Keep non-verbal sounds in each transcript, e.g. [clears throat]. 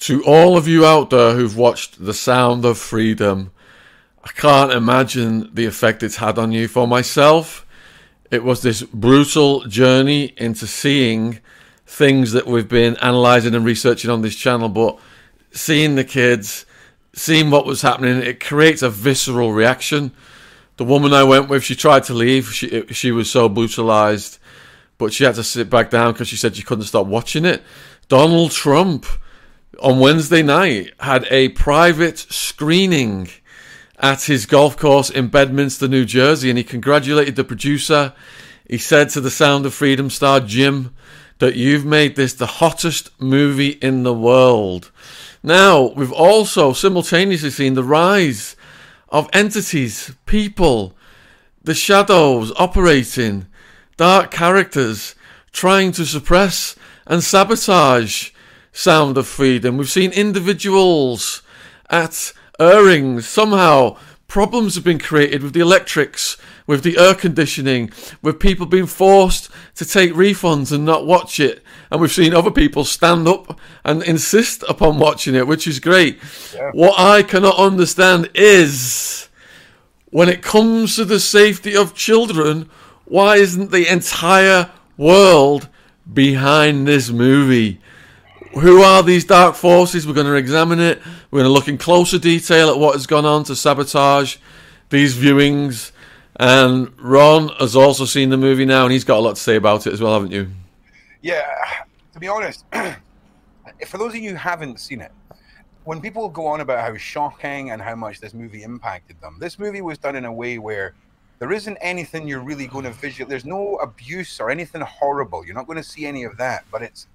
to all of you out there who've watched The Sound of Freedom, I can't imagine the effect it's had on you. For myself, it was this brutal journey into seeing things that we've been analysing and researching on this channel, but seeing the kids, seeing what was happening, it creates a visceral reaction. The woman I went with, she tried to leave. She she was so brutalised, but she had to sit back down because she said she couldn't stop watching it. Donald Trump on Wednesday night had a private screening at his golf course in Bedminster, New Jersey, and he congratulated the producer. He said to the Sound of Freedom star Jim that you've made this the hottest movie in the world. Now, we've also simultaneously seen the rise of entities, people, the shadows operating, dark characters trying to suppress and sabotage sound of freedom. We've seen individuals at airings. Somehow, problems have been created with the electrics, with the air conditioning, with people being forced to take refunds and not watch it. And we've seen other people stand up and insist upon watching it, which is great. Yeah. What I cannot understand is when it comes to the safety of children, why isn't the entire world behind this movie? Who are these dark forces? We're going to examine it. We're going to look in closer detail at what has gone on to sabotage these viewings. And Ron has also seen the movie now, and he's got a lot to say about it as well, haven't you? Yeah, to be honest, [clears throat] for those of you who haven't seen it, when people go on about how shocking and how much this movie impacted them, this movie was done in a way where there isn't anything you're really going to visual. There's no abuse or anything horrible. You're not going to see any of that, but it's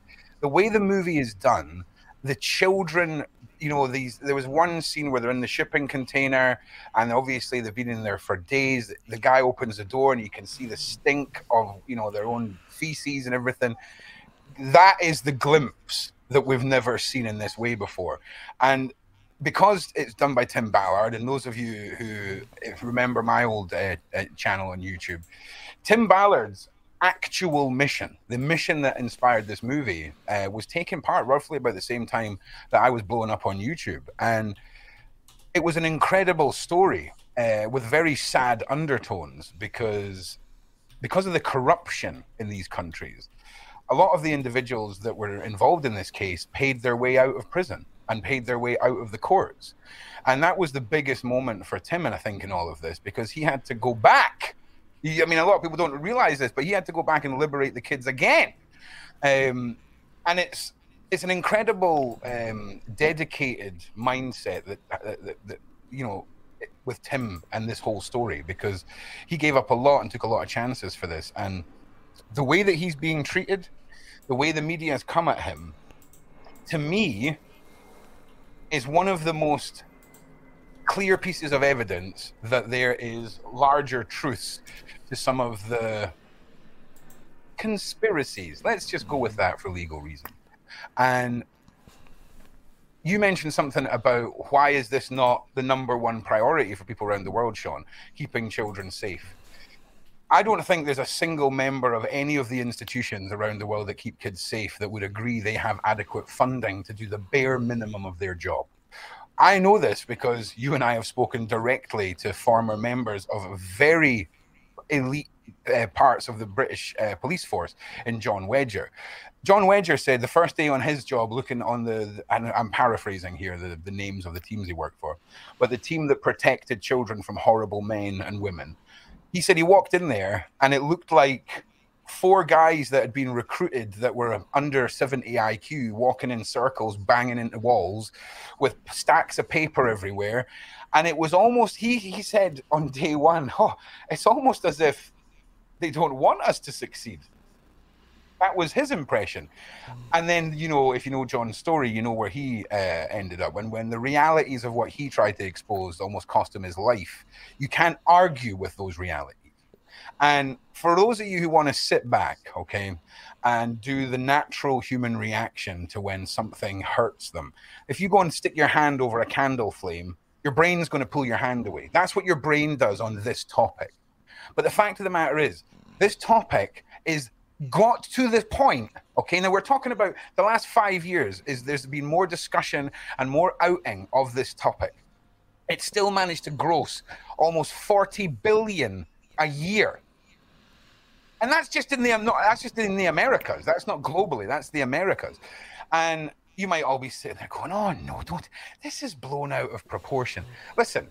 the way the movie is done, the children you know these there was one scene where they're in the shipping container and obviously they've been in there for days. The guy opens the door and you can see the stink of you know their own feces and everything. That is the glimpse that we've never seen in this way before. And because it's done by tim ballard and those of you who remember my old uh, uh, channel on youtube tim ballard's actual mission, the mission that inspired this movie, uh, was taking part roughly about the same time that I was blowing up on YouTube. And it was an incredible story uh, with very sad undertones because because of the corruption in these countries. A lot of the individuals that were involved in this case paid their way out of prison and paid their way out of the courts. And that was the biggest moment for Tim, and I think, in all of this, because he had to go back I mean, a lot of people don't realize this, but he had to go back and liberate the kids again. Um, and it's it's an incredible, um, dedicated mindset that, that, that, that you know with Tim and this whole story because he gave up a lot and took a lot of chances for this. And the way that he's being treated, the way the media has come at him, to me, is one of the most clear pieces of evidence that there is larger truths to some of the conspiracies. Let's just go with that for legal reasons. And you mentioned something about why is this not the number one priority for people around the world, Sean? Keeping children safe. I don't think there's a single member of any of the institutions around the world that keep kids safe that would agree they have adequate funding to do the bare minimum of their job. I know this because you and I have spoken directly to former members of very elite uh, parts of the British uh, police force in John Wedger. John Wedger said the first day on his job, looking on the, and I'm paraphrasing here the, the names of the teams he worked for, but the team that protected children from horrible men and women. He said he walked in there and it looked like four guys that had been recruited that were under 70 IQ walking in circles, banging into walls with stacks of paper everywhere. And it was almost, he, he said on day one, oh, it's almost as if they don't want us to succeed. That was his impression. And then, you know, if you know John's story, you know where he uh, ended up. And when the realities of what he tried to expose almost cost him his life, you can't argue with those realities. And for those of you who want to sit back, okay, and do the natural human reaction to when something hurts them, if you go and stick your hand over a candle flame, your brain's going to pull your hand away. That's what your brain does on this topic. But the fact of the matter is, this topic is got to the point okay now we're talking about the last five years is there's been more discussion and more outing of this topic it still managed to gross almost 40 billion a year and that's just in the not that's just in the americas that's not globally that's the americas and you might all be sitting there going oh no don't this is blown out of proportion listen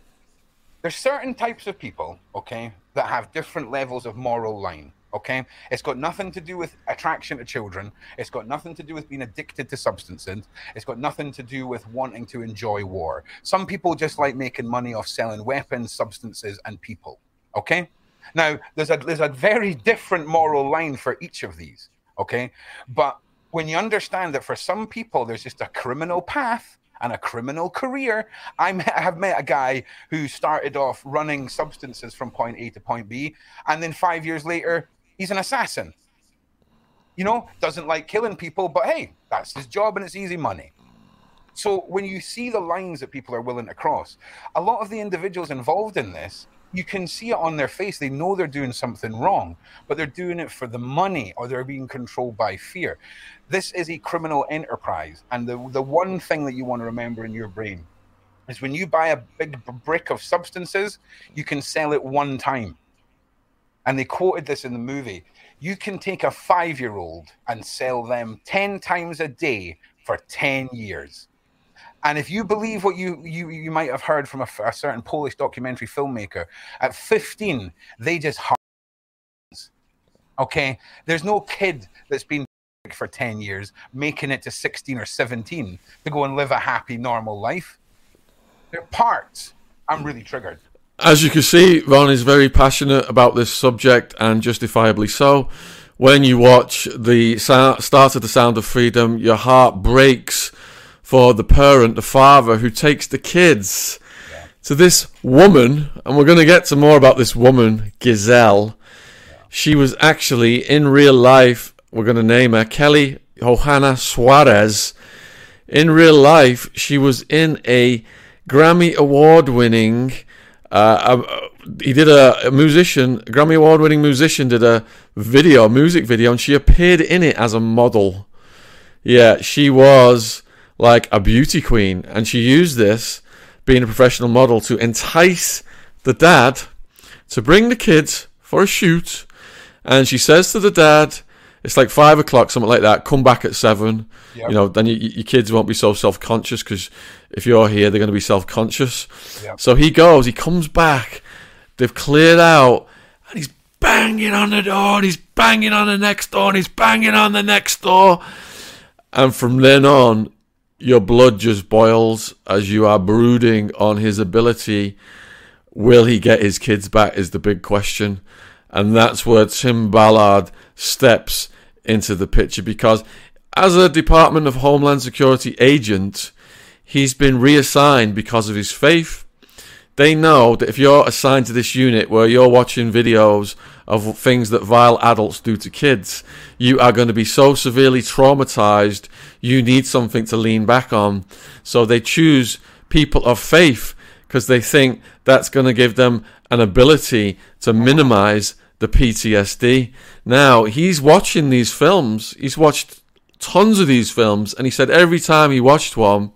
there's certain types of people okay that have different levels of moral line Okay, it's got nothing to do with attraction to children. It's got nothing to do with being addicted to substances. It's got nothing to do with wanting to enjoy war. Some people just like making money off selling weapons, substances, and people. Okay, now there's a there's a very different moral line for each of these. Okay, but when you understand that for some people there's just a criminal path and a criminal career. [laughs] I have met a guy who started off running substances from point A to point B, and then five years later, He's an assassin. You know, doesn't like killing people, but hey, that's his job and it's easy money. So when you see the lines that people are willing to cross, a lot of the individuals involved in this, you can see it on their face. They know they're doing something wrong, but they're doing it for the money or they're being controlled by fear. This is a criminal enterprise. And the, the one thing that you want to remember in your brain is when you buy a big brick of substances, you can sell it one time and they quoted this in the movie. You can take a five year old and sell them 10 times a day for 10 years. And if you believe what you, you, you might have heard from a, a certain Polish documentary filmmaker, at 15, they just Okay, there's no kid that's been for 10 years making it to 16 or 17 to go and live a happy, normal life. They're parts. I'm really triggered. As you can see, Ron is very passionate about this subject and justifiably so. When you watch the start of The Sound of Freedom, your heart breaks for the parent, the father who takes the kids yeah. to this woman, and we're going to get to more about this woman, Giselle. She was actually in real life, we're going to name her Kelly Johanna Suarez. In real life, she was in a Grammy Award winning uh, uh, he did a, a musician, a Grammy Award winning musician, did a video, a music video, and she appeared in it as a model. Yeah, she was like a beauty queen, and she used this, being a professional model, to entice the dad to bring the kids for a shoot. And she says to the dad, it's like five o'clock, something like that. Come back at seven. Yep. You know, then you, your kids won't be so self conscious because if you're here, they're going to be self conscious. Yep. So he goes, he comes back. They've cleared out, and he's banging on the door. And he's banging on the next door. And he's banging on the next door. And from then on, your blood just boils as you are brooding on his ability. Will he get his kids back? Is the big question. And that's where Tim Ballard steps into the picture because, as a Department of Homeland Security agent, he's been reassigned because of his faith. They know that if you're assigned to this unit where you're watching videos of things that vile adults do to kids, you are going to be so severely traumatized, you need something to lean back on. So they choose people of faith because they think that's going to give them an ability to minimize the PTSD. Now, he's watching these films, he's watched tons of these films, and he said every time he watched one,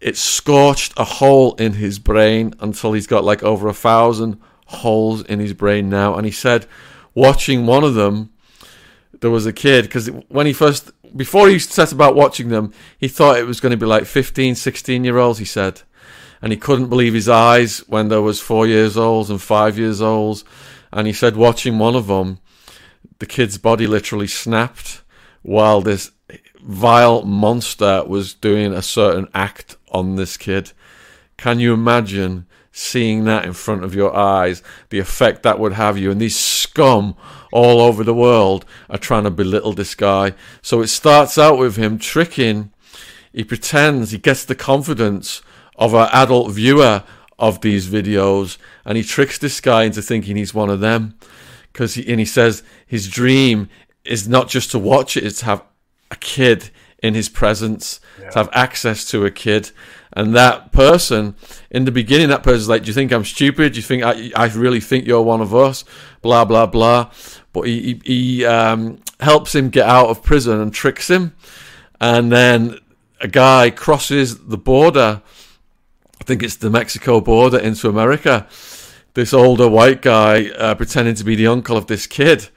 it scorched a hole in his brain until he's got like over a thousand holes in his brain now. And he said, watching one of them, there was a kid, because when he first, before he set about watching them, he thought it was going to be like 15, 16 year olds, he said. And he couldn't believe his eyes when there was four years olds and five years olds and he said watching one of them, the kid's body literally snapped while this vile monster was doing a certain act on this kid. Can you imagine seeing that in front of your eyes, the effect that would have you? And these scum all over the world are trying to belittle this guy. So it starts out with him tricking. He pretends, he gets the confidence of an adult viewer of these videos, and he tricks this guy into thinking he's one of them. Because he, and he says his dream is not just to watch it; it's to have a kid in his presence, yeah. to have access to a kid. And that person, in the beginning, that person's like, "Do you think I'm stupid? Do you think I, I really think you're one of us?" Blah blah blah. but he he, he um, helps him get out of prison and tricks him, and then a guy crosses the border. I think it's the Mexico border into America. This older white guy uh, pretending to be the uncle of this kid,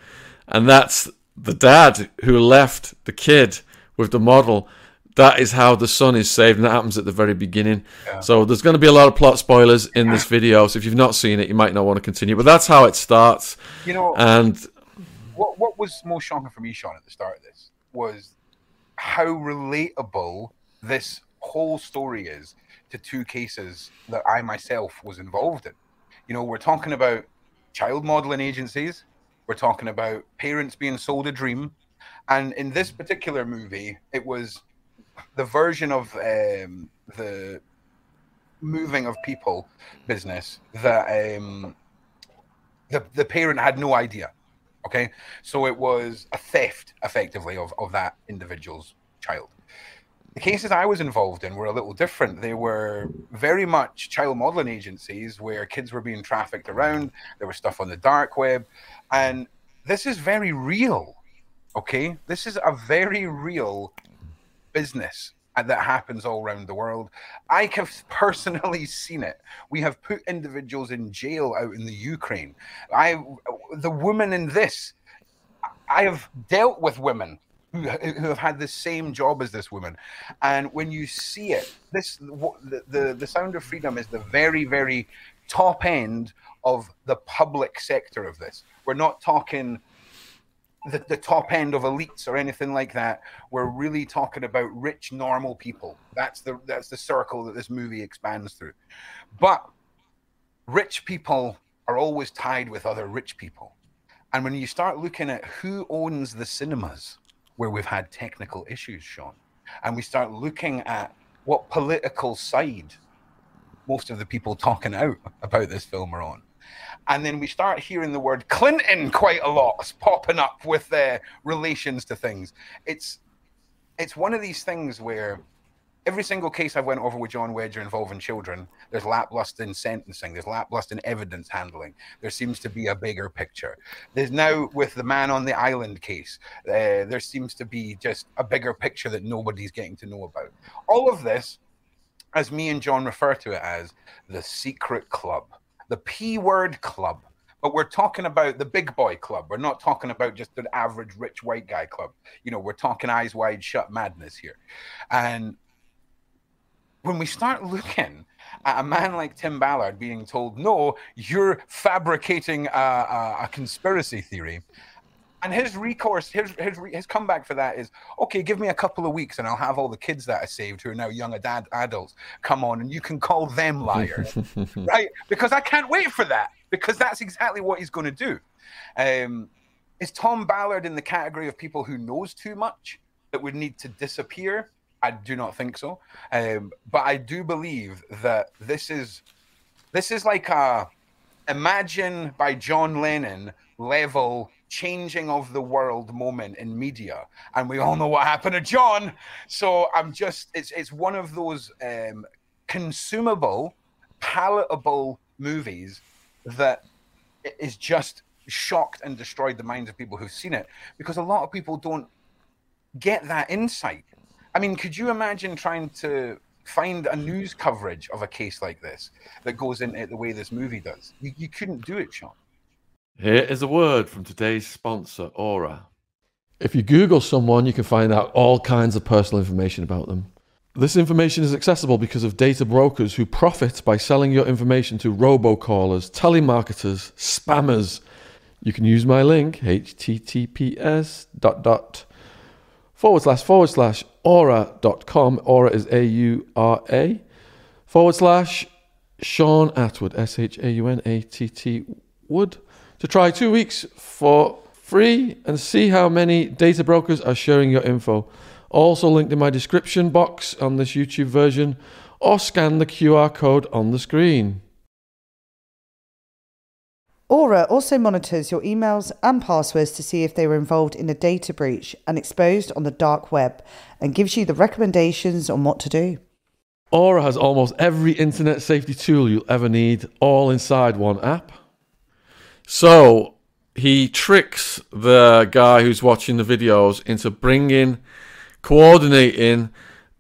and that's the dad who left the kid with the model. That is how the son is saved, and that happens at the very beginning. Yeah. So there's going to be a lot of plot spoilers in this video. So if you've not seen it, you might not want to continue. But that's how it starts. You know, and what what was most shocking for me, Sean, at the start of this was how relatable this whole story is to two cases that I myself was involved in. You know, we're talking about child modeling agencies, we're talking about parents being sold a dream, and in this particular movie, it was the version of um, the moving of people business that um, the the parent had no idea. Okay, so it was a theft, effectively, of of that individual's child. The cases I was involved in were a little different. They were very much child modeling agencies where kids were being trafficked around. There was stuff on the dark web, and this is very real. Okay, this is a very real business that happens all around the world. I have personally [laughs] seen it. We have put individuals in jail out in the Ukraine. I, the woman in this, I have dealt with women who, who have had the same job as this woman, and when you see it, this the, the the sound of freedom is the very very top end of the public sector of this. We're not talking the, the top end of elites or anything like that. We're really talking about rich, normal people. That's the that's the circle that this movie expands through. But rich people are always tied with other rich people. And when you start looking at who owns the cinemas where we've had technical issues, Sean, and we start looking at what political side most of the people talking out about this film are on, and then we start hearing the word Clinton quite a lot popping up with their relations to things. It's it's one of these things where every single case I've went over with John Wedger involving children, there's lackluster in sentencing, there's lackluster in evidence handling. There seems to be a bigger picture. There's now with the man on the island case, uh, there seems to be just a bigger picture that nobody's getting to know about. All of this, as me and John refer to it as the secret club the P word club. But we're talking about the big boy club. We're not talking about just an average rich white guy club. You know, we're talking eyes wide shut madness here. And when we start looking at a man like Tim Ballard being told, no, you're fabricating a, a, a conspiracy theory, and his recourse, his, his his comeback for that is, okay, give me a couple of weeks and I'll have all the kids that I saved who are now young ad- adults come on and you can call them liars, [laughs] right? Because I can't wait for that because that's exactly what he's going to do. Um, is Tom Ballard in the category of people who knows too much that would need to disappear? I do not think so. Um, but I do believe that this is this is like a imagine by John Lennon level changing of the world moment in media and we all know what happened to john. So i'm just it's it's one of those um consumable palatable movies that is just shocked and destroyed the minds of people who've seen it because a lot of people don't get that insight. I mean could you imagine trying to find a news coverage of a case like this that goes into it the way this movie does? You, you couldn't do it sean here is a word from today's sponsor, Aura. If you Google someone, you can find out all kinds of personal information about them. This information is accessible because of data brokers who profit by selling your information to robocallers, telemarketers, spammers. You can use my link, https dot dot forward slash forward slash aura.com. Aura is A U R A forward slash Shaun Attwood, S H A U N A T T Wood to try two weeks for free and see how many data brokers are sharing your info. Also linked in my description box on this YouTube version or scan the QR code on the screen. Aura also monitors your emails and passwords to see if they were involved in a data breach and exposed on the dark web and gives you the recommendations on what to do. Aura has almost every internet safety tool you'll ever need all inside one app. So he tricks the guy who's watching the videos into bringing, coordinating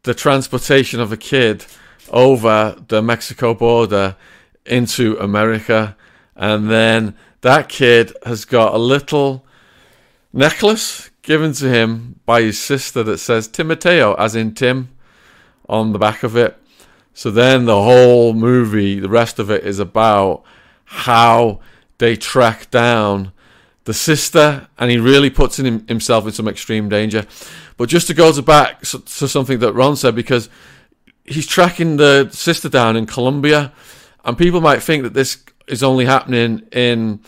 the transportation of a kid over the Mexico border into America. And then that kid has got a little necklace given to him by his sister that says Timoteo, as in Tim, on the back of it. So then the whole movie, the rest of it is about how they track down the sister, and he really puts in himself in some extreme danger. But just to go to back to something that Ron said, because he's tracking the sister down in Colombia, and people might think that this is only happening in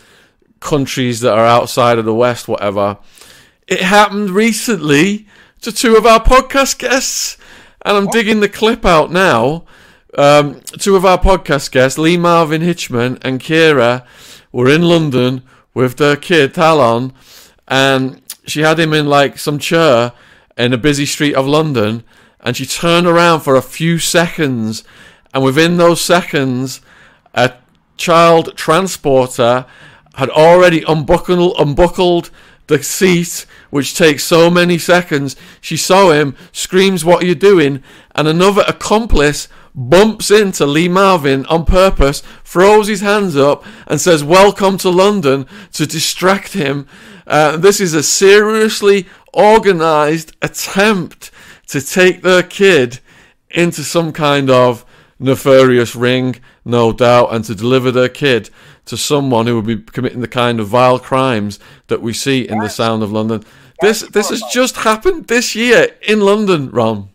countries that are outside of the West, whatever. It happened recently to two of our podcast guests, and I'm digging the clip out now. Um, two of our podcast guests, Lee Marvin Hitchman and Kira, were in London with their kid Talon, and she had him in like some chair in a busy street of London, and she turned around for a few seconds, and within those seconds, a child transporter had already unbuckled, unbuckled the seat, which takes so many seconds. She saw him, screams, What are you doing? And another accomplice bumps into Lee Marvin on purpose, throws his hands up, and says, Welcome to London to distract him. Uh, this is a seriously organized attempt to take their kid into some kind of nefarious ring, no doubt, and to deliver their kid to someone who would be committing the kind of vile crimes that we see in the Sound of London. This this has just happened this year in London, Ron.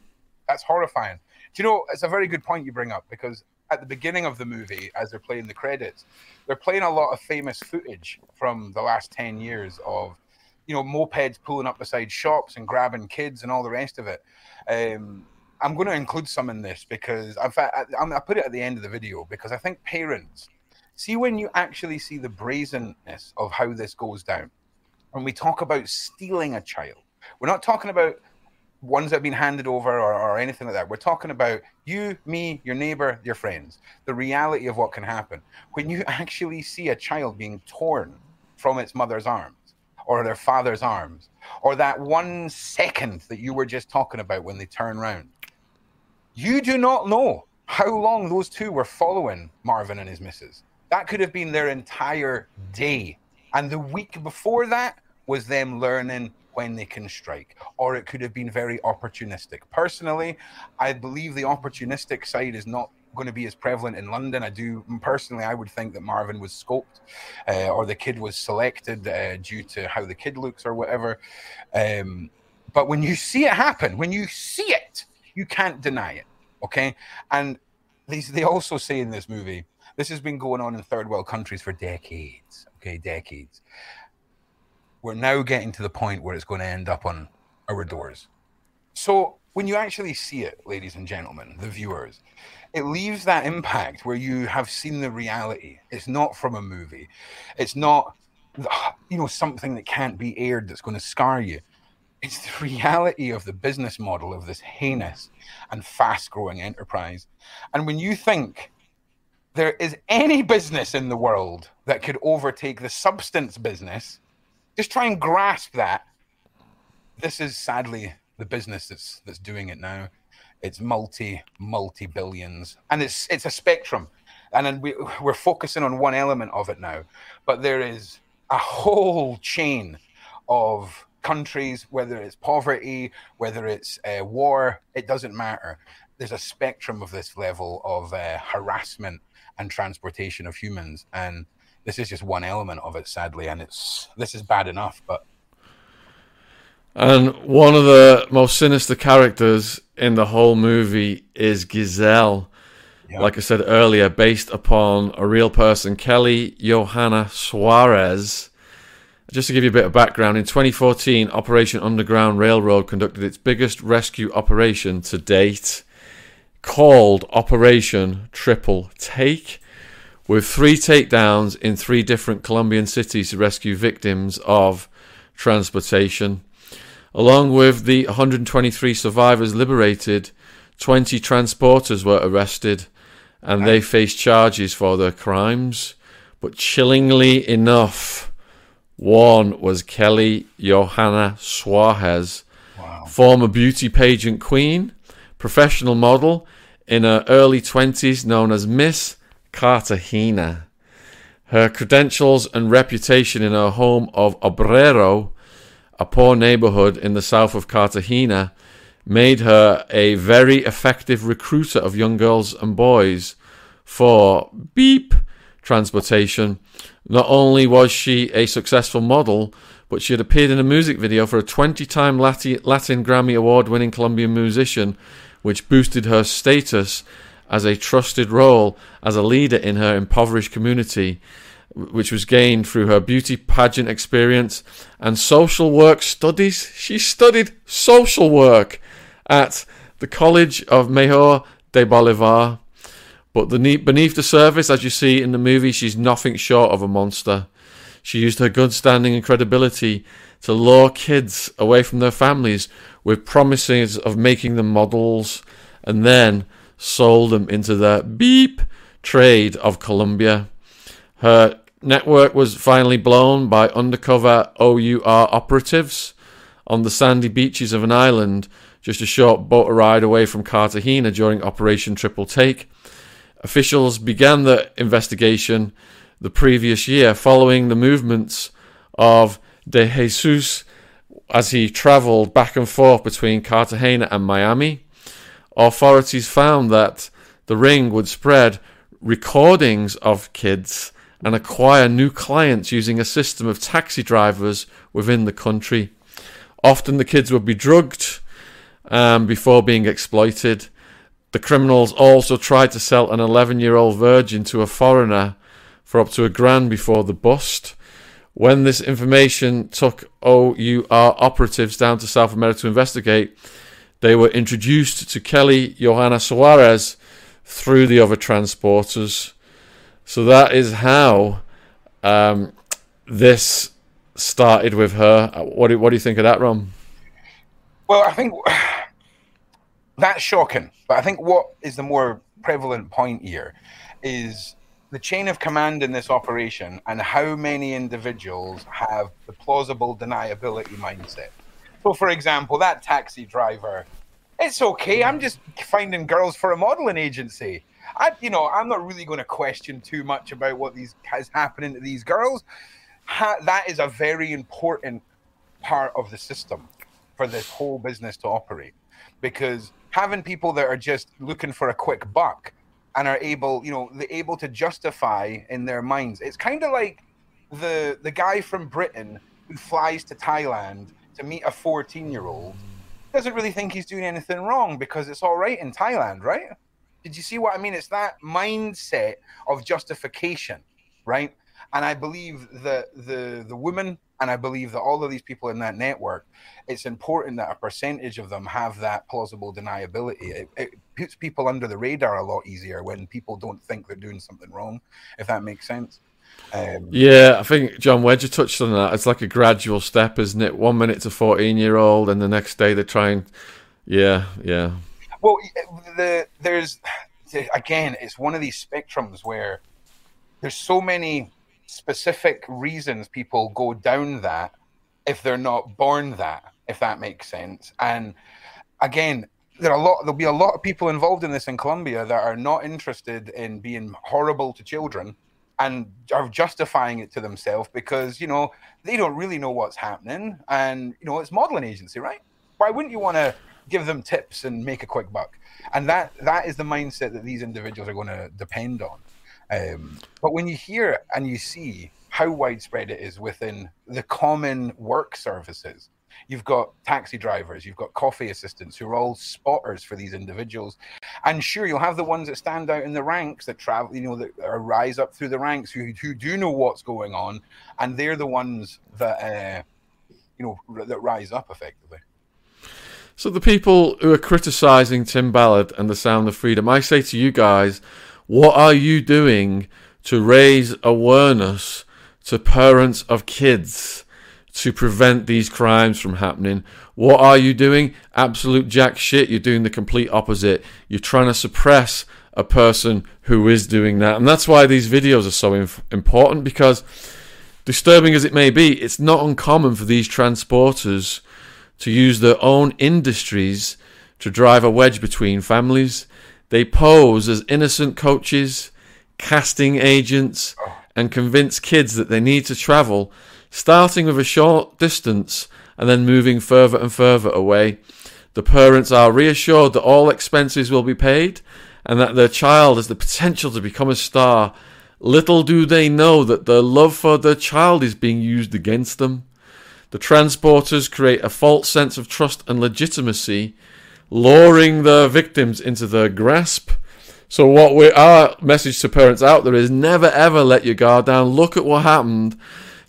That's horrifying. You know? It's a very good point you bring up because at the beginning of the movie, as they're playing the credits, they're playing a lot of famous footage from the last ten years of, you know, mopeds pulling up beside shops and grabbing kids and all the rest of it. Um, I'm going to include some in this because, in fact, I, I put it at the end of the video because I think parents see when you actually see the brazenness of how this goes down. When we talk about stealing a child, we're not talking about ones that have been handed over or, or anything like that. We're talking about you, me, your neighbor, your friends, the reality of what can happen. When you actually see a child being torn from its mother's arms or their father's arms, or that one second that you were just talking about when they turn around, you do not know how long those two were following Marvin and his missus. That could have been their entire day. And the week before that was them learning when they can strike, or it could have been very opportunistic. Personally, I believe the opportunistic side is not going to be as prevalent in London. I do personally, I would think that Marvin was scoped, uh, or the kid was selected uh, due to how the kid looks or whatever. Um, but when you see it happen, when you see it, you can't deny it. Okay, and they also say in this movie this has been going on in third world countries for decades. Okay, decades. We're now getting to the point where it's going to end up on our doors. So when you actually see it, ladies and gentlemen, the viewers, it leaves that impact where you have seen the reality. It's not from a movie. It's not, you know, something that can't be aired that's going to scar you. It's the reality of the business model of this heinous and fast growing enterprise. And when you think there is any business in the world that could overtake the substance business, just try and grasp that. This is sadly the business that's that's doing it now. It's multi multi billions, and it's it's a spectrum, and then we we're focusing on one element of it now, but there is a whole chain of countries, whether it's poverty, whether it's uh, war, it doesn't matter. There's a spectrum of this level of uh, harassment and transportation of humans. And this is just one element of it, sadly. And it's this is bad enough, but. And one of the most sinister characters in the whole movie is Giselle. Yeah. Like I said earlier, based upon a real person, Kelly Johanna Suarez. Just to give you a bit of background, in 2014, Operation Underground Railroad conducted its biggest rescue operation to date called Operation Triple Take, with three takedowns in three different Colombian cities to rescue victims of transportation. Along with the 123 survivors liberated, 20 transporters were arrested and they faced charges for their crimes. But chillingly enough, One was Kelly Johanna Suarez, Wow. former beauty pageant queen, professional model in her early 20s, known as Miss Cartagena. Her credentials and reputation in her home of Obrero, a poor neighborhood in the south of Cartagena, made her a very effective recruiter of young girls and boys for beep transportation. Not only was she a successful model, but she had appeared in a music video for a 20 time Latin Grammy Award winning Colombian musician, which boosted her status as a trusted role as a leader in her impoverished community, which was gained through her beauty pageant experience and social work studies. She studied social work at the College of Mayor de Bolivar. But beneath the surface, as you see in the movie, she's nothing short of a monster. She used her good standing and credibility to lure kids away from their families with promises of making them models and then sold them into the beep trade of Colombia. Her network was finally blown by undercover OUR operatives on the sandy beaches of an island just a short boat ride away from Cartagena during Operation Triple Take. Officials began the investigation the previous year following the movements of De Jesus as he traveled back and forth between Cartagena and Miami. Authorities found that the ring would spread recordings of kids and acquire new clients using a system of taxi drivers within the country. Often the kids would be drugged um, before being exploited. The criminals also tried to sell an 11 year old virgin to a foreigner for up to a grand before the bust. When this information took OUR operatives down to South America to investigate, they were introduced to Kelly Johanna Suarez through the other transporters. So that is how um, this started with her. What do, what do you think of that, Ron? Well, I think [sighs] that's shocking. But I think what is the more prevalent point here is the chain of command in this operation and how many individuals have the plausible deniability mindset. So, for example, that taxi driver, it's okay. I'm just finding girls for a modeling agency. I, you know, I'm not really going to question too much about what these is happening to these girls. Ha, that is a very important part of the system for this whole business to operate, because having people that are just looking for a quick buck and are able, you know, they're able to justify in their minds. It's kind of like the the guy from Britain who flies to Thailand to meet a 14 year old doesn't really think he's doing anything wrong because it's all right in Thailand, right? Did you see what I mean? It's that mindset of justification, right? And I believe that the the women and I believe that all of these people in that network, it's important that a percentage of them have that plausible deniability. It, it puts people under the radar a lot easier when people don't think they're doing something wrong, if that makes sense. Um, yeah, I think John Wedger touched on that. It's like a gradual step, isn't it? One minute to 14 year old, and the next day they're trying. Yeah, yeah. Well, the there's again, it's one of these spectrums where there's so many specific reasons people go down that if they're not born that, if that makes sense. And again, there are a lot there'll be a lot of people involved in this in Colombia that are not interested in being horrible to children and are justifying it to themselves because you know they don't really know what's happening. And you know it's modeling agency right? Why wouldn't you want to give them tips and make a quick buck? And that that is the mindset that these individuals are going to depend on. Um, but when you hear and you see how widespread it is within the common work services, you've got taxi drivers, you've got coffee assistants who are all spotters for these individuals. And sure, you'll have the ones that stand out in the ranks that travel, you know, that rise up through the ranks who, who do know what's going on. And they're the ones that, uh, you know, that rise up effectively. So the people who are criticizing Tim Ballard and the Sound of Freedom, I say to you guys, what are you doing to raise awareness to parents of kids to prevent these crimes from happening? What are you doing? Absolute jack shit. You're doing the complete opposite. You're trying to suppress a person who is doing that. And that's why these videos are so inf- important because Disturbing as it may be, it's not uncommon for these transporters to use their own industries to drive a wedge between families. They pose as innocent coaches, casting agents, and convince kids that they need to travel, starting with a short distance and then moving further and further away. The parents are reassured that all expenses will be paid and that their child has the potential to become a star. Little do they know that their love for their child is being used against them. The transporters create a false sense of trust and legitimacy, luring their victims into their grasp. So, what we our message to parents out there is: never ever let your guard down. Look at what happened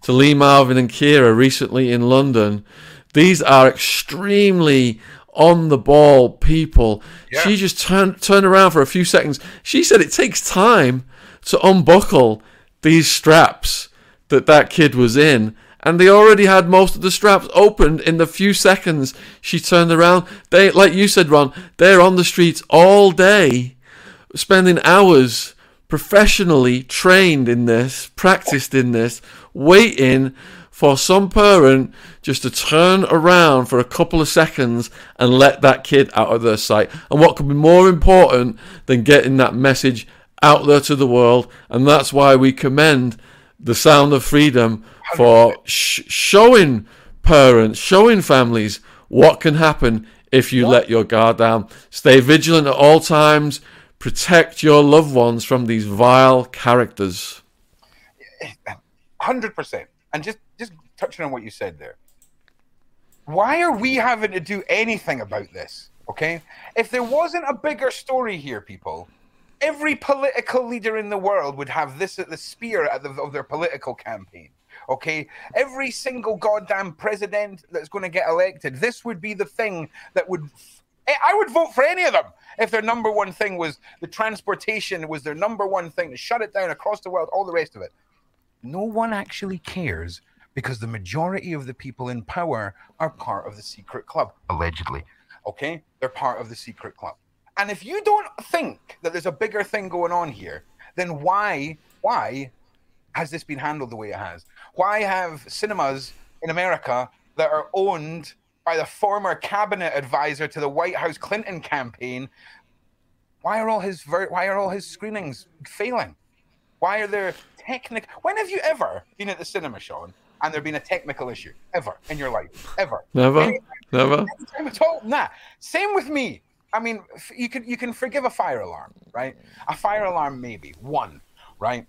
to Lee Marvin and Kira recently in London. These are extremely on the ball people. Yeah. She just turned turned around for a few seconds. She said it takes time to unbuckle these straps that that kid was in. And they already had most of the straps opened in the few seconds she turned around. They, like you said, Ron, they're on the streets all day, spending hours professionally trained in this, practiced in this, waiting for some parent just to turn around for a couple of seconds and let that kid out of their sight. And what could be more important than getting that message out there to the world? And that's why we commend the sound of freedom for sh- showing parents, showing families what can happen if you let your guard down. Stay vigilant at all times. Protect your loved ones from these vile characters. Hundred percent. And just just touching on what you said there. Why are we having to do anything about this? Okay, if there wasn't a bigger story here, people, every political leader in the world would have this at the spear at the, of their political campaign. Okay, every single goddamn president that's going to get elected, this would be the thing that would. I eh, I would vote for any of them if their number one thing was the transportation was their number one thing to shut it down across the world, all the rest of it. No one actually cares because the majority of the people in power are part of the secret club, allegedly. Okay, they're part of the secret club. And if you don't think that there's a bigger thing going on here, then why, why has this been handled the way it has? Why have cinemas in America that are owned by the former cabinet advisor to the White House Clinton campaign? Why are all his why are all his screenings failing? Why are there technical? When have you ever been at the cinema, Sean, and there been a technical issue ever in your life? Ever? Never, Any- never. time at all. Nah. Same with me. I mean, f- you can you can forgive a fire alarm, right? A fire alarm, maybe one, right?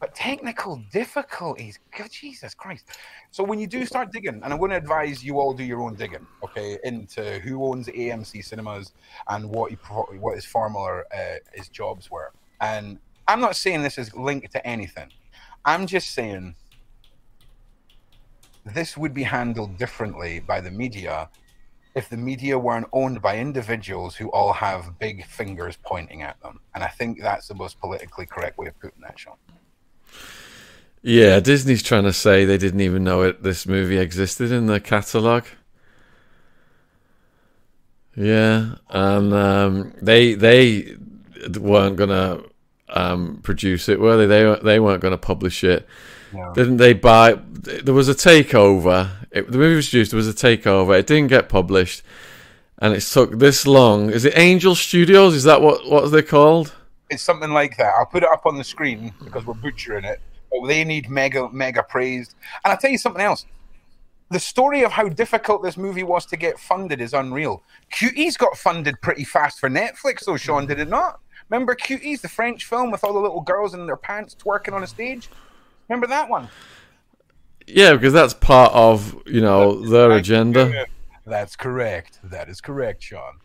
But technical difficulties, God, Jesus Christ. So when you do start digging, and I'm going to advise you all do your own digging, okay, into who owns AMC cinemas and what he, what his former uh, his jobs were. And I'm not saying this is linked to anything. I'm just saying this would be handled differently by the media if the media weren't owned by individuals who all have big fingers pointing at them. And I think that's the most politically correct way of putting that, Sean. Yeah, Disney's trying to say they didn't even know it. This movie existed in their catalog. Yeah, and um, they they weren't gonna um, produce it, were they? They they weren't gonna publish it. No. Didn't they buy? There was a takeover. It, the movie was produced. There was a takeover. It didn't get published, and it took this long. Is it Angel Studios? Is that what what they called? It's something like that. I'll put it up on the screen because we're butchering it. But they need mega, mega praised. And I'll tell you something else. The story of how difficult this movie was to get funded is unreal. Cuties got funded pretty fast for Netflix, though, Sean, did it not? Remember Cuties, the French film with all the little girls in their pants twerking on a stage? Remember that one? Yeah, because that's part of you know their agenda. That's correct. That is correct, Sean.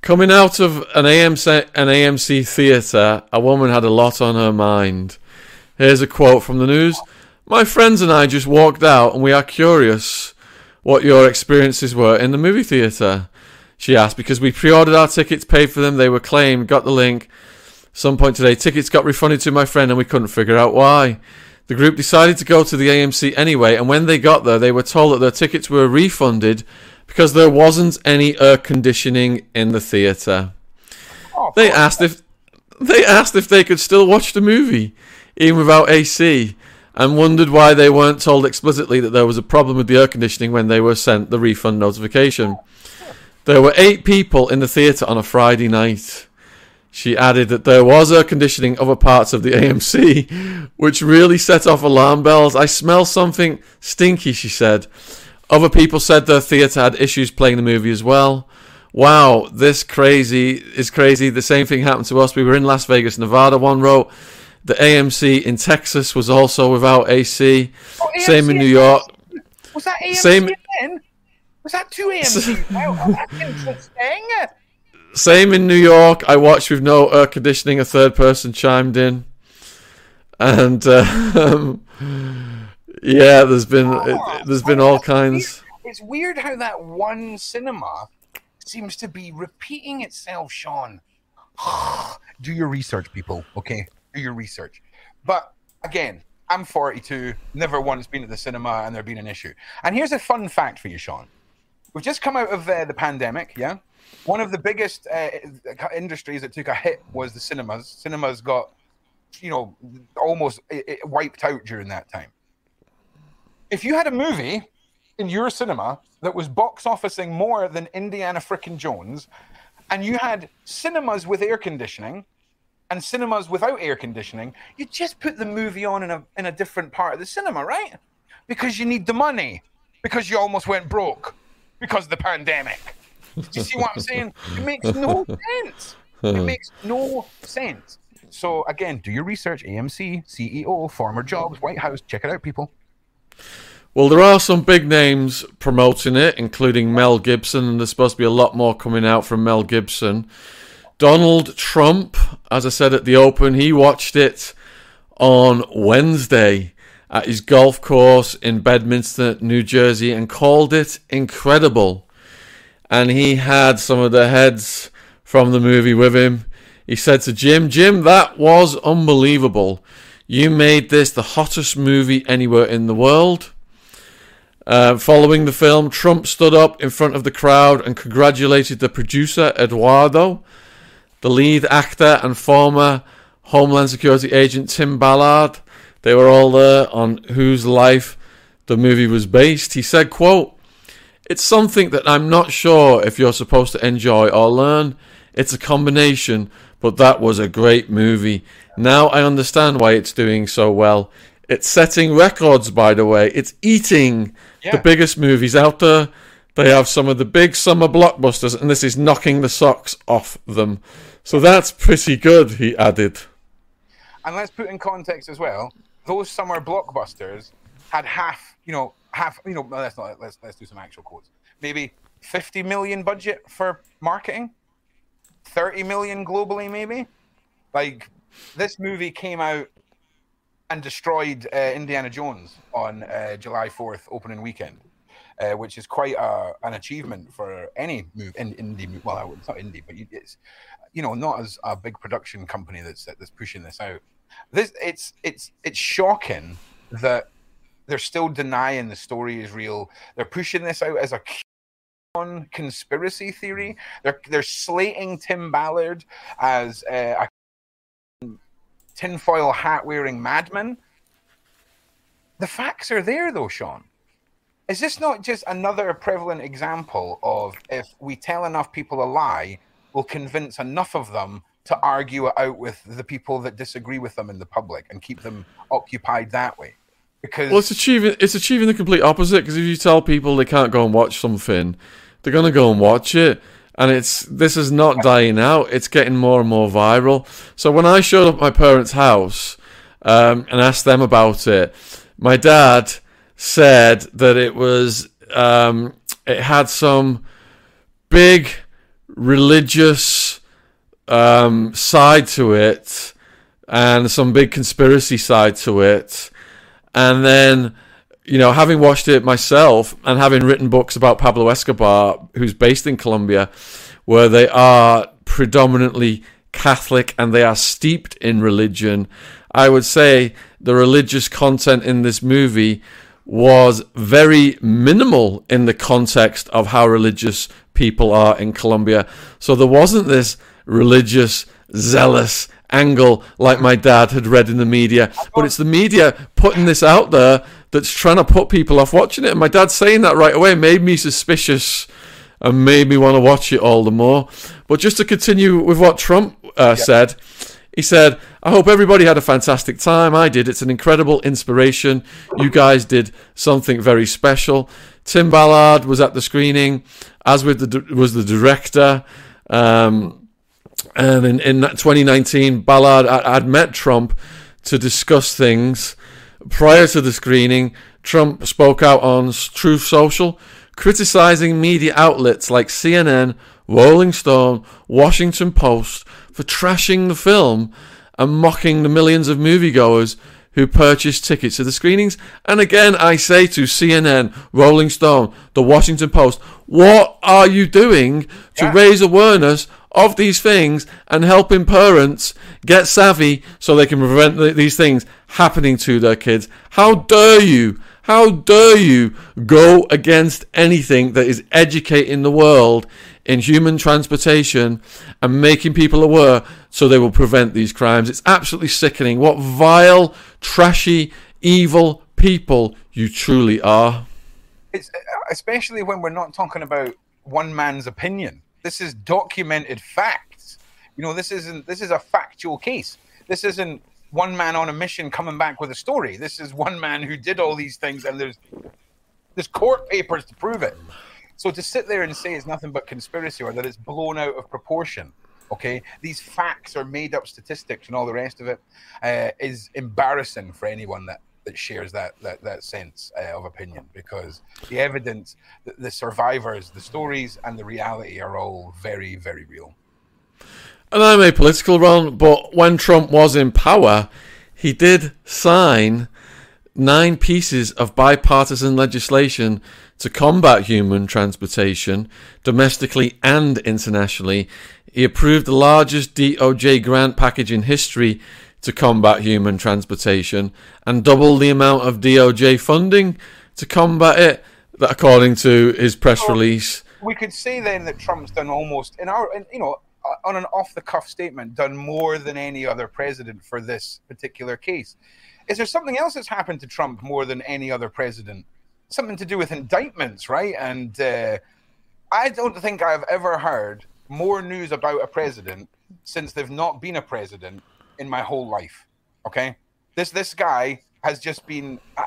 Coming out of an AMC, an AMC theatre, a woman had a lot on her mind. Here's a quote from the news. My friends and I just walked out and we are curious what your experiences were in the movie theatre. She asked because we pre-ordered our tickets, paid for them, they were claimed, got the link. Some point today, tickets got refunded to my friend and we couldn't figure out why. The group decided to go to the AMC anyway, and when they got there, they were told that their tickets were refunded because there wasn't any air conditioning in the theatre. Oh, They asked if they asked if they could still watch the movie even without AC, and wondered why they weren't told explicitly that there was a problem with the air conditioning when they were sent the refund notification. There were eight people in the theatre on a Friday night. She added that there was air conditioning other parts of the AMC, which really set off alarm bells. I smell something stinky, she said. Other people said their theatre had issues playing the movie as well. Wow, this crazy is crazy. The same thing happened to us. We were in Las Vegas, Nevada. One wrote, the AMC in Texas was also without AC. Oh, Same in New York. Was that AMC Same- again? Was that two AMCs? [laughs] wow, that's interesting. Same in New York. I watched with no air conditioning. A third person chimed in, and uh, [laughs] um, yeah, there's been it, there's been all kinds. It's weird how that one cinema seems to be repeating itself, Shaun. [sighs] Do your research, people. Okay, do your research. But again, I'm 42, never once been to the cinema, and there been an issue. And here's a fun fact for you, Shaun. We've just come out of uh, the pandemic, yeah. One of the biggest uh, industries that took a hit was the cinemas. Cinemas got, you know, almost wiped out during that time. If you had a movie in your cinema that was box officing more than Indiana frickin' Jones, and you had cinemas with air conditioning and cinemas without air conditioning, you just put the movie on in a in a different part of the cinema, right? Because you need the money, because you almost went broke because of the pandemic. Do you see what I'm [laughs] saying? It makes no sense. It [laughs] makes no sense. So again, do your research. AMC, CEO, former jobs, White House. Check it out, people. Well, there are some big names promoting it, including Mel Gibson, and there's supposed to be a lot more coming out from Mel Gibson. Donald Trump, as I said at the open, he watched it on Wednesday at his golf course in Bedminster, New Jersey, and called it incredible. And he had some of the heads from the movie with him. He said to Jim, Jim, that was unbelievable. You made this the hottest movie anywhere in the world. Uh, following the film, Trump stood up in front of the crowd and congratulated the producer, Eduardo, the lead actor and former Homeland Security agent, Tim Ballard. They were all there on whose life the movie was based. He said, quote, It's something that I'm not sure if you're supposed to enjoy or learn. It's a combination, but that was a great movie. Now I understand why it's doing so well. It's setting records, by the way. It's eating Yeah. the biggest movies out there. They have some of the big summer blockbusters, and this is knocking the socks off them. So that's pretty good, he added. And let's put in context as well. Those summer blockbusters had half, you know, half, you know. Let's not. Let's let's do some actual quotes. Maybe fifty million budget for marketing, thirty million globally, maybe. Like this movie came out and destroyed uh, Indiana Jones on uh, July fourth opening weekend. Uh, which is quite a, an achievement for any move in indie. Well, it's not indie, but it's you know not as a big production company that's that's pushing this out. This it's it's it's shocking that they're still denying the story is real. They're pushing this out as a QAnon conspiracy theory. They're they're slating Tim Ballard as uh, a tinfoil hat wearing madman. The facts are there, though, Shaun. Is this not just another prevalent example of if we tell enough people a lie, we'll convince enough of them to argue it out with the people that disagree with them in the public and keep them occupied that way? Because Well, it's achieving it's achieving the complete opposite because if you tell people they can't go and watch something, they're gonna go and watch it, and it's this is not dying out. It's getting more and more viral. So when I showed up at my parents' house um, and asked them about it, my dad said that it was um, it had some big religious um, side to it and some big conspiracy side to it. And then, you know, having watched it myself and having written books about Pablo Escobar, who's based in Colombia, where they are predominantly Catholic and they are steeped in religion, I would say the religious content in this movie was very minimal in the context of how religious people are in Colombia. So there wasn't this religious, zealous angle like my dad had read in the media. But it's the media putting this out there that's trying to put people off watching it. And my dad saying that right away made me suspicious and made me want to watch it all the more. But just to continue with what Trump uh, said, he said, I hope everybody had a fantastic time. I did. It's an incredible inspiration. You guys did something very special. Tim Ballard was at the screening, as with the was the director. Um, and in, in 2019, Ballard had met Trump to discuss things. Prior to the screening, Trump spoke out on Truth Social, criticizing media outlets like CNN, Rolling Stone, Washington Post for trashing the film and mocking the millions of moviegoers who purchased tickets to the screenings. And again, I say to CNN, Rolling Stone, The Washington Post, what are you doing to yeah. raise awareness of these things and helping parents get savvy so they can prevent these things happening to their kids? How dare you? How dare you go against anything that is educating the world in human transportation and making people aware so they will prevent these crimes. It's absolutely sickening. What vile, trashy, evil people you truly are. It's uh, especially when we're not talking about one man's opinion. This is documented facts. You know, this isn't this is a factual case. This isn't one man on a mission coming back with a story. This is one man who did all these things and there's there's court papers to prove it. So to sit there and say it's nothing but conspiracy or that it's blown out of proportion, okay, these facts are made up statistics and all the rest of it, uh, is embarrassing for anyone that that shares that that that sense uh, of opinion because the evidence, the, the survivors, the stories, and the reality are all very very real. And I'm a political Ron, but when Trump was in power, he did sign nine pieces of bipartisan legislation to combat human transportation domestically and internationally. He approved the largest DOJ grant package in history to combat human transportation and double the amount of DOJ funding to combat it, that according to his press release. We could say then that Trump's done almost, in our, in, you know, on an off the cuff statement, done more than any other president for this particular case. Is there something else that's happened to Trump more than any other president? Something to do with indictments, right? And uh, I don't think I've ever heard more news about a president since they've not been a president in my whole life. Okay, this this guy has just been uh,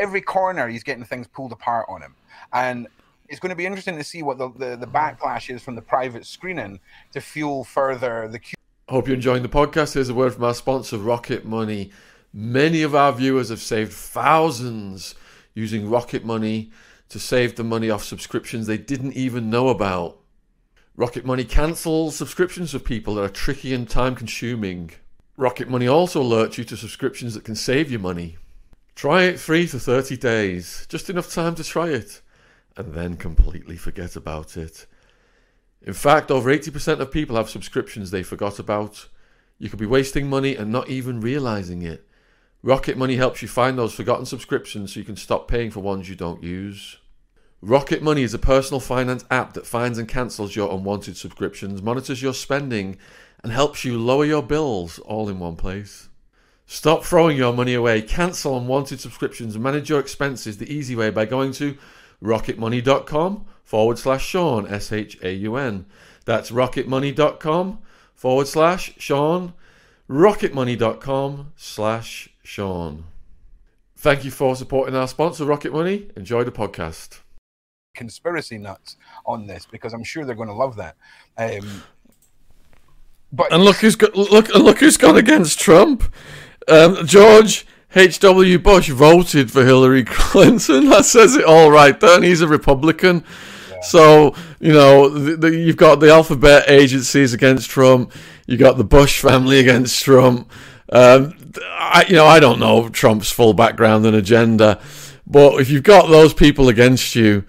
every corner he's getting things pulled apart on him, and it's going to be interesting to see what the, the, the backlash is from the private screening to fuel further the. Hope you're enjoying the podcast. Here's a word from our sponsor, Rocket Money. Many of our viewers have saved thousands using Rocket Money to save the money off subscriptions they didn't even know about. Rocket Money cancels subscriptions for people that are tricky and time consuming. Rocket Money also alerts you to subscriptions that can save you money. Try it free for 30 days, just enough time to try it, and then completely forget about it. In fact, over 80% of people have subscriptions they forgot about. You could be wasting money and not even realizing it. Rocket Money helps you find those forgotten subscriptions so you can stop paying for ones you don't use. Rocket Money is a personal finance app that finds and cancels your unwanted subscriptions, monitors your spending, and helps you lower your bills all in one place. Stop throwing your money away, cancel unwanted subscriptions, and manage your expenses the easy way by going to rocketmoney.com forward slash Shaun, S H A U N. That's rocketmoney.com forward slash Shaun, rocketmoney.com slash Shaun. Thank you for supporting our sponsor, Rocket Money. Enjoy the podcast. Conspiracy nuts on this because I'm sure they're going to love that. Um, but and look who's got look look who's gone against Trump. Um, George H. W. Bush voted for Hillary [laughs] Clinton. That says it all right. Then he's a Republican. Yeah. So you know the, the, you've got the alphabet agencies against Trump. You got the Bush family against Trump. Um, I, you know, I don't know Trump's full background and agenda, but if you've got those people against you,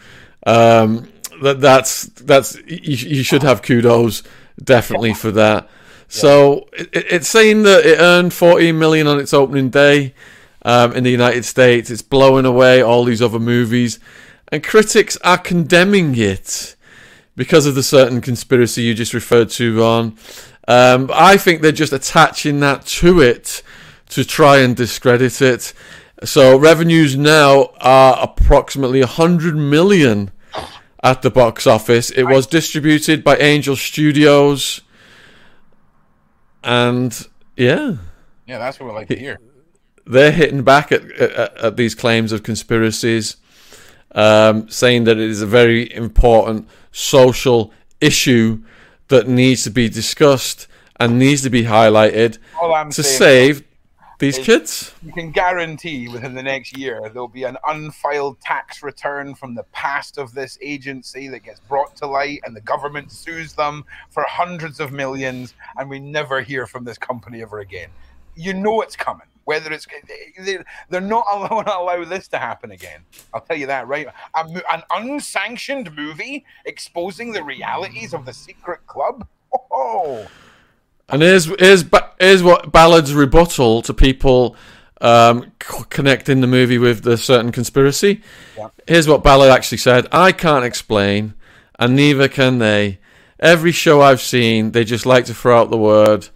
um, that that's that's you, you, should have kudos definitely for that. So it, it's saying that it earned 14 million on its opening day um, in the United States. It's blowing away all these other movies, and critics are condemning it because of the certain conspiracy you just referred to, Ron. Um, I think they're just attaching that to it to try and discredit it. So revenues now are approximately 100 million at the box office. It was distributed by Angel Studios. And yeah, Yeah, that's what we like to hear. they're hitting back at, at, at these claims of conspiracies, um, saying that it is a very important social issue that needs to be discussed and needs to be highlighted to save these kids. you can guarantee within the next year there'll be an unfiled tax return from the past of this agency that gets brought to light and the government sues them for hundreds of millions and we never hear from this company ever again. You know it's coming whether it's they- they're not going to allow this to happen again. I'll tell you that right? A, an unsanctioned movie exposing the realities of the secret club? Oh And here's here's here's what Ballard's rebuttal to people um, connecting the movie with the certain conspiracy. Yeah. Here's what Ballard actually said: "I can't explain, and neither can they. Every show I've seen, they just like to throw out the word."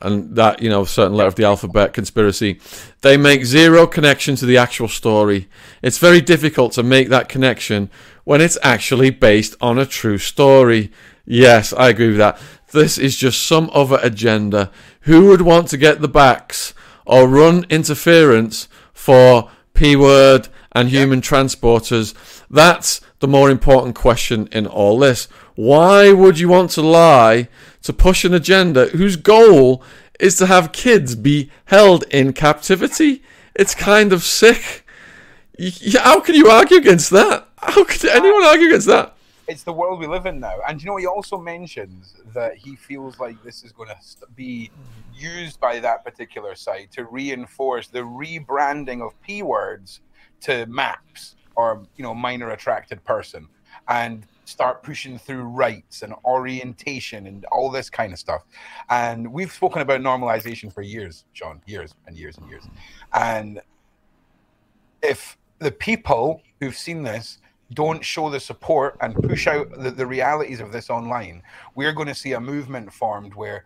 And that, you know, certain letter of the alphabet conspiracy. They make zero connection to the actual story. It's very difficult to make that connection when it's actually based on a true story. Yes, I agree with that. This is just some other agenda. Who would want to get the backs or run interference for P word and human transporters? That's the more important question in all this. Why would you want to lie to push an agenda whose goal is to have kids be held in captivity? It's kind of sick. How can you argue against that? How could anyone argue against that? It's the world we live in now. And you know, he also mentions that he feels like this is going to be used by that particular site to reinforce the rebranding of p words to maps or you know minor attracted person and start pushing through rights and orientation and all this kind of stuff and we've spoken about normalization for years shaun years and years and years and if the people who've seen this don't show the support and push out the, the realities of this online, we're going to see a movement formed where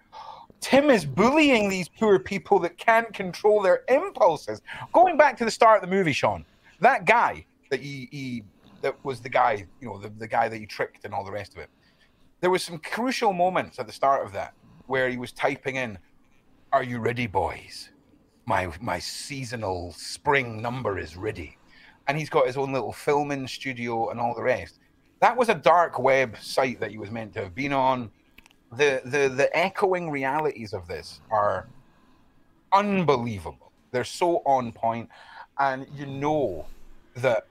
Tim is bullying these poor people that can't control their impulses. Going back to the start of the movie, Shaun, that guy that he, he that was the guy, you know, the, the guy that he tricked and all the rest of it. There was some crucial moments at the start of that where he was typing in, "Are you ready, boys? My my seasonal spring number is ready." And he's got his own little filming studio and all the rest. That was a dark web site that he was meant to have been on. The the the echoing realities of this are unbelievable. They're so on point, and you know that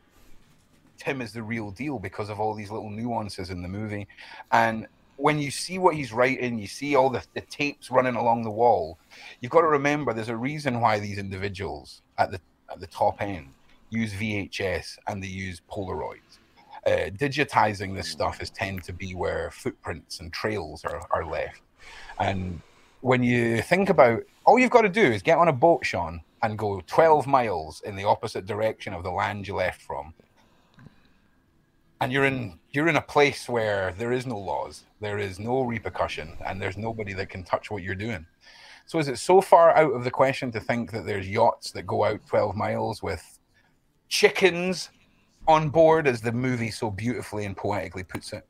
Tim is the real deal because of all these little nuances in the movie. And when you see what he's writing, you see all the, the tapes running along the wall. You've got to remember there's a reason why these individuals at the at the top end use VHS and they use Polaroids. Uh, digitizing this stuff is tend to be where footprints and trails are, are left. And when you think about all you've got to do is get on a boat, Shaun, and go 12 miles in the opposite direction of the land you left from. And you're in you're in a place where there is no laws, there is no repercussion, and there's nobody that can touch what you're doing. So is it so far out of the question to think that there's yachts that go out 12 miles with chickens on board, as the movie so beautifully and poetically puts it.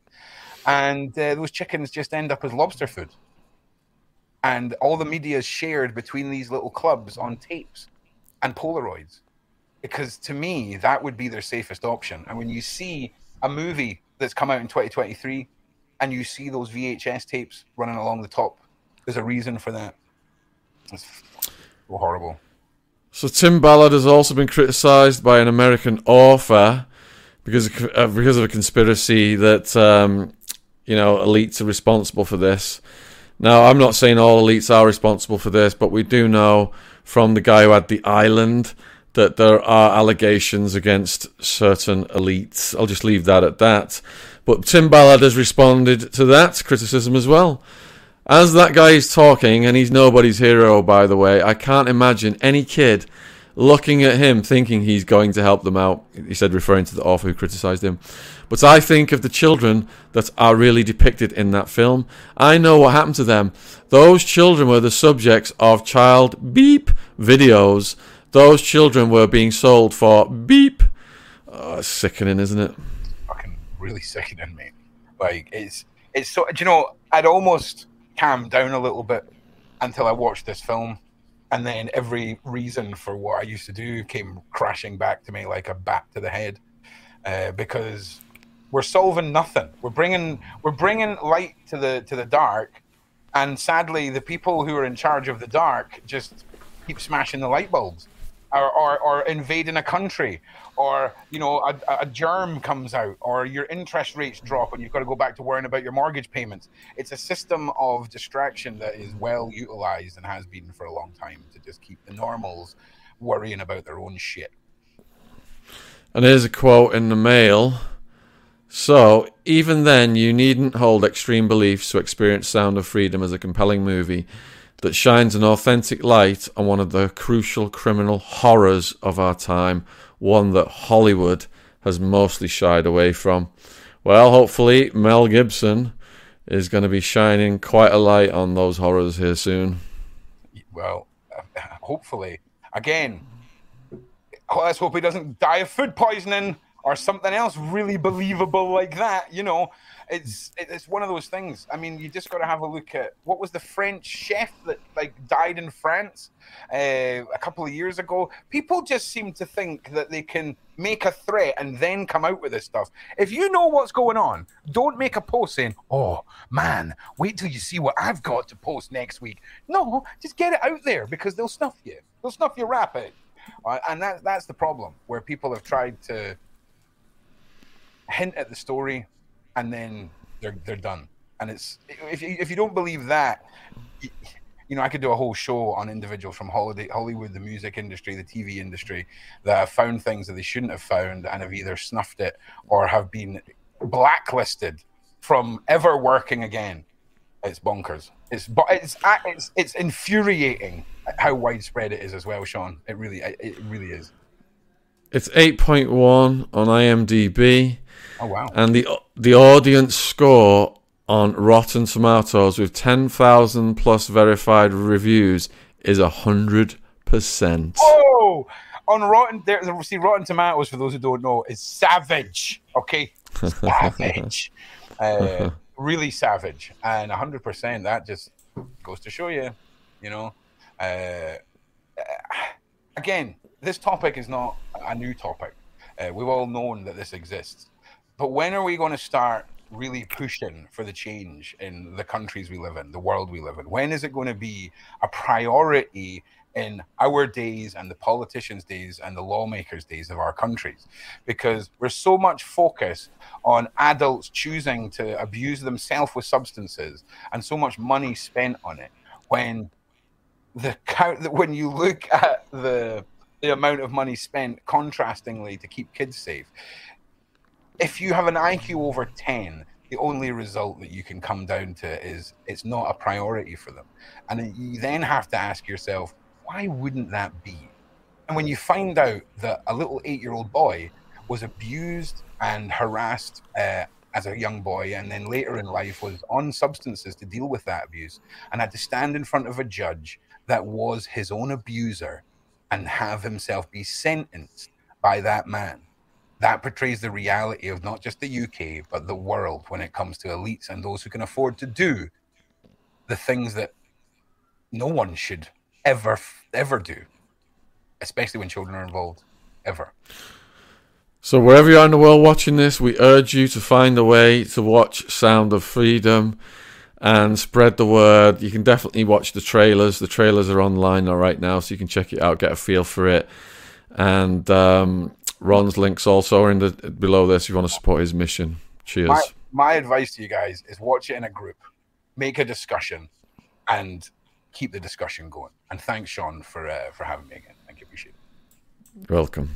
And uh, those chickens just end up as lobster food. And all the media is shared between these little clubs on tapes and Polaroids. Because to me, that would be their safest option. And when you see a movie that's come out in 2023 and you see those VHS tapes running along the top, there's a reason for that. It's horrible. So Tim Ballard has also been criticised by an American author because of, because of a conspiracy that um, you know elites are responsible for this. Now, I'm not saying all elites are responsible for this, but we do know from the guy who had the island that there are allegations against certain elites. I'll just leave that at that. But Tim Ballard has responded to that criticism as well. As that guy is talking, and he's nobody's hero, by the way, I can't imagine any kid looking at him, thinking he's going to help them out. He said, referring to the author who criticised him. But I think of the children that are really depicted in that film. I know what happened to them. Those children were the subjects of child beep videos. Those children were being sold for beep. Oh, sickening, isn't it? Fucking really sickening, mate. Like it's it's so. Do you know? I'd almost calmed down a little bit until I watched this film and then every reason for what I used to do came crashing back to me like a bat to the head, uh, because we're solving nothing. We're bringing we're bringing light to the to the dark, and sadly, the people who are in charge of the dark just keep smashing the light bulbs, or or, or invading a country, or you know a, a germ comes out or your interest rates drop and you've got to go back to worrying about your mortgage payments. It's a system of distraction that is well utilized and has been for a long time to just keep the normals worrying about their own shit. And here's a quote in the mail. So even then you needn't hold extreme beliefs to experience sound of freedom as a compelling movie that shines an authentic light on one of the crucial criminal horrors of our time one that Hollywood has mostly shied away from. Well, hopefully, Mel Gibson is going to be shining quite a light on those horrors here soon. Well, [laughs] hopefully. Again, oh, let's hope he doesn't die of food poisoning or something else really believable like that, you know it's it's one of those things. I mean, you just got to have a look at what was the French chef that like died in France uh, a couple of years ago. People just seem to think that they can make a threat and then come out with this stuff. If you know what's going on, don't make a post saying, "Oh man, wait till you see what I've got to post next week." No, just get it out there because they'll snuff you. They'll snuff your rapid, uh, and that that's the problem where people have tried to hint at the story and then they're they're done. And it's if you, if you don't believe that, you know, I could do a whole show on individuals from holiday, Hollywood, the music industry, the TV industry that have found things that they shouldn't have found and have either snuffed it or have been blacklisted from ever working again. It's bonkers. It's it's uh, it's it's infuriating how widespread it is as well, Shaun. It really it really is. It's eight point one on IMDb. Oh wow! And the the audience score on Rotten Tomatoes with ten thousand plus verified reviews is hundred percent. Oh, on Rotten, there, see Rotten Tomatoes for those who don't know is savage. Okay, savage, [laughs] uh, really savage, and hundred percent. That just goes to show you, you know. Uh, again, this topic is not a new topic. Uh, we've all known that this exists. But when are we going to start really pushing for the change in the countries we live in, the world we live in? When is it going to be a priority in our days and the politicians' days and the lawmakers' days of our countries? Because we're so much focused on adults choosing to abuse themselves with substances and so much money spent on it when the count that when you look at the the amount of money spent contrastingly to keep kids safe if you have an IQ over 10, the only result that you can come down to is it's not a priority for them. And you then have to ask yourself, why wouldn't that be? And when you find out that a little eight year old boy was abused and harassed uh, as a young boy, and then later in life was on substances to deal with that abuse, and had to stand in front of a judge that was his own abuser and have himself be sentenced by that man that portrays the reality of not just the UK, but the world when it comes to elites and those who can afford to do the things that no one should ever, ever do, especially when children are involved, ever. So, wherever you are in the world watching this, we urge you to find a way to watch Sound of Freedom and spread the word. You can definitely watch the trailers. The trailers are online right now, so you can check it out, get a feel for it. And um, Ron's links also are in the below this if you want to support his mission. Cheers. My, my advice to you guys is watch it in a group, make a discussion, and keep the discussion going. And thanks, Shaun, for uh, for having me again. Thank you. Appreciate it. Welcome.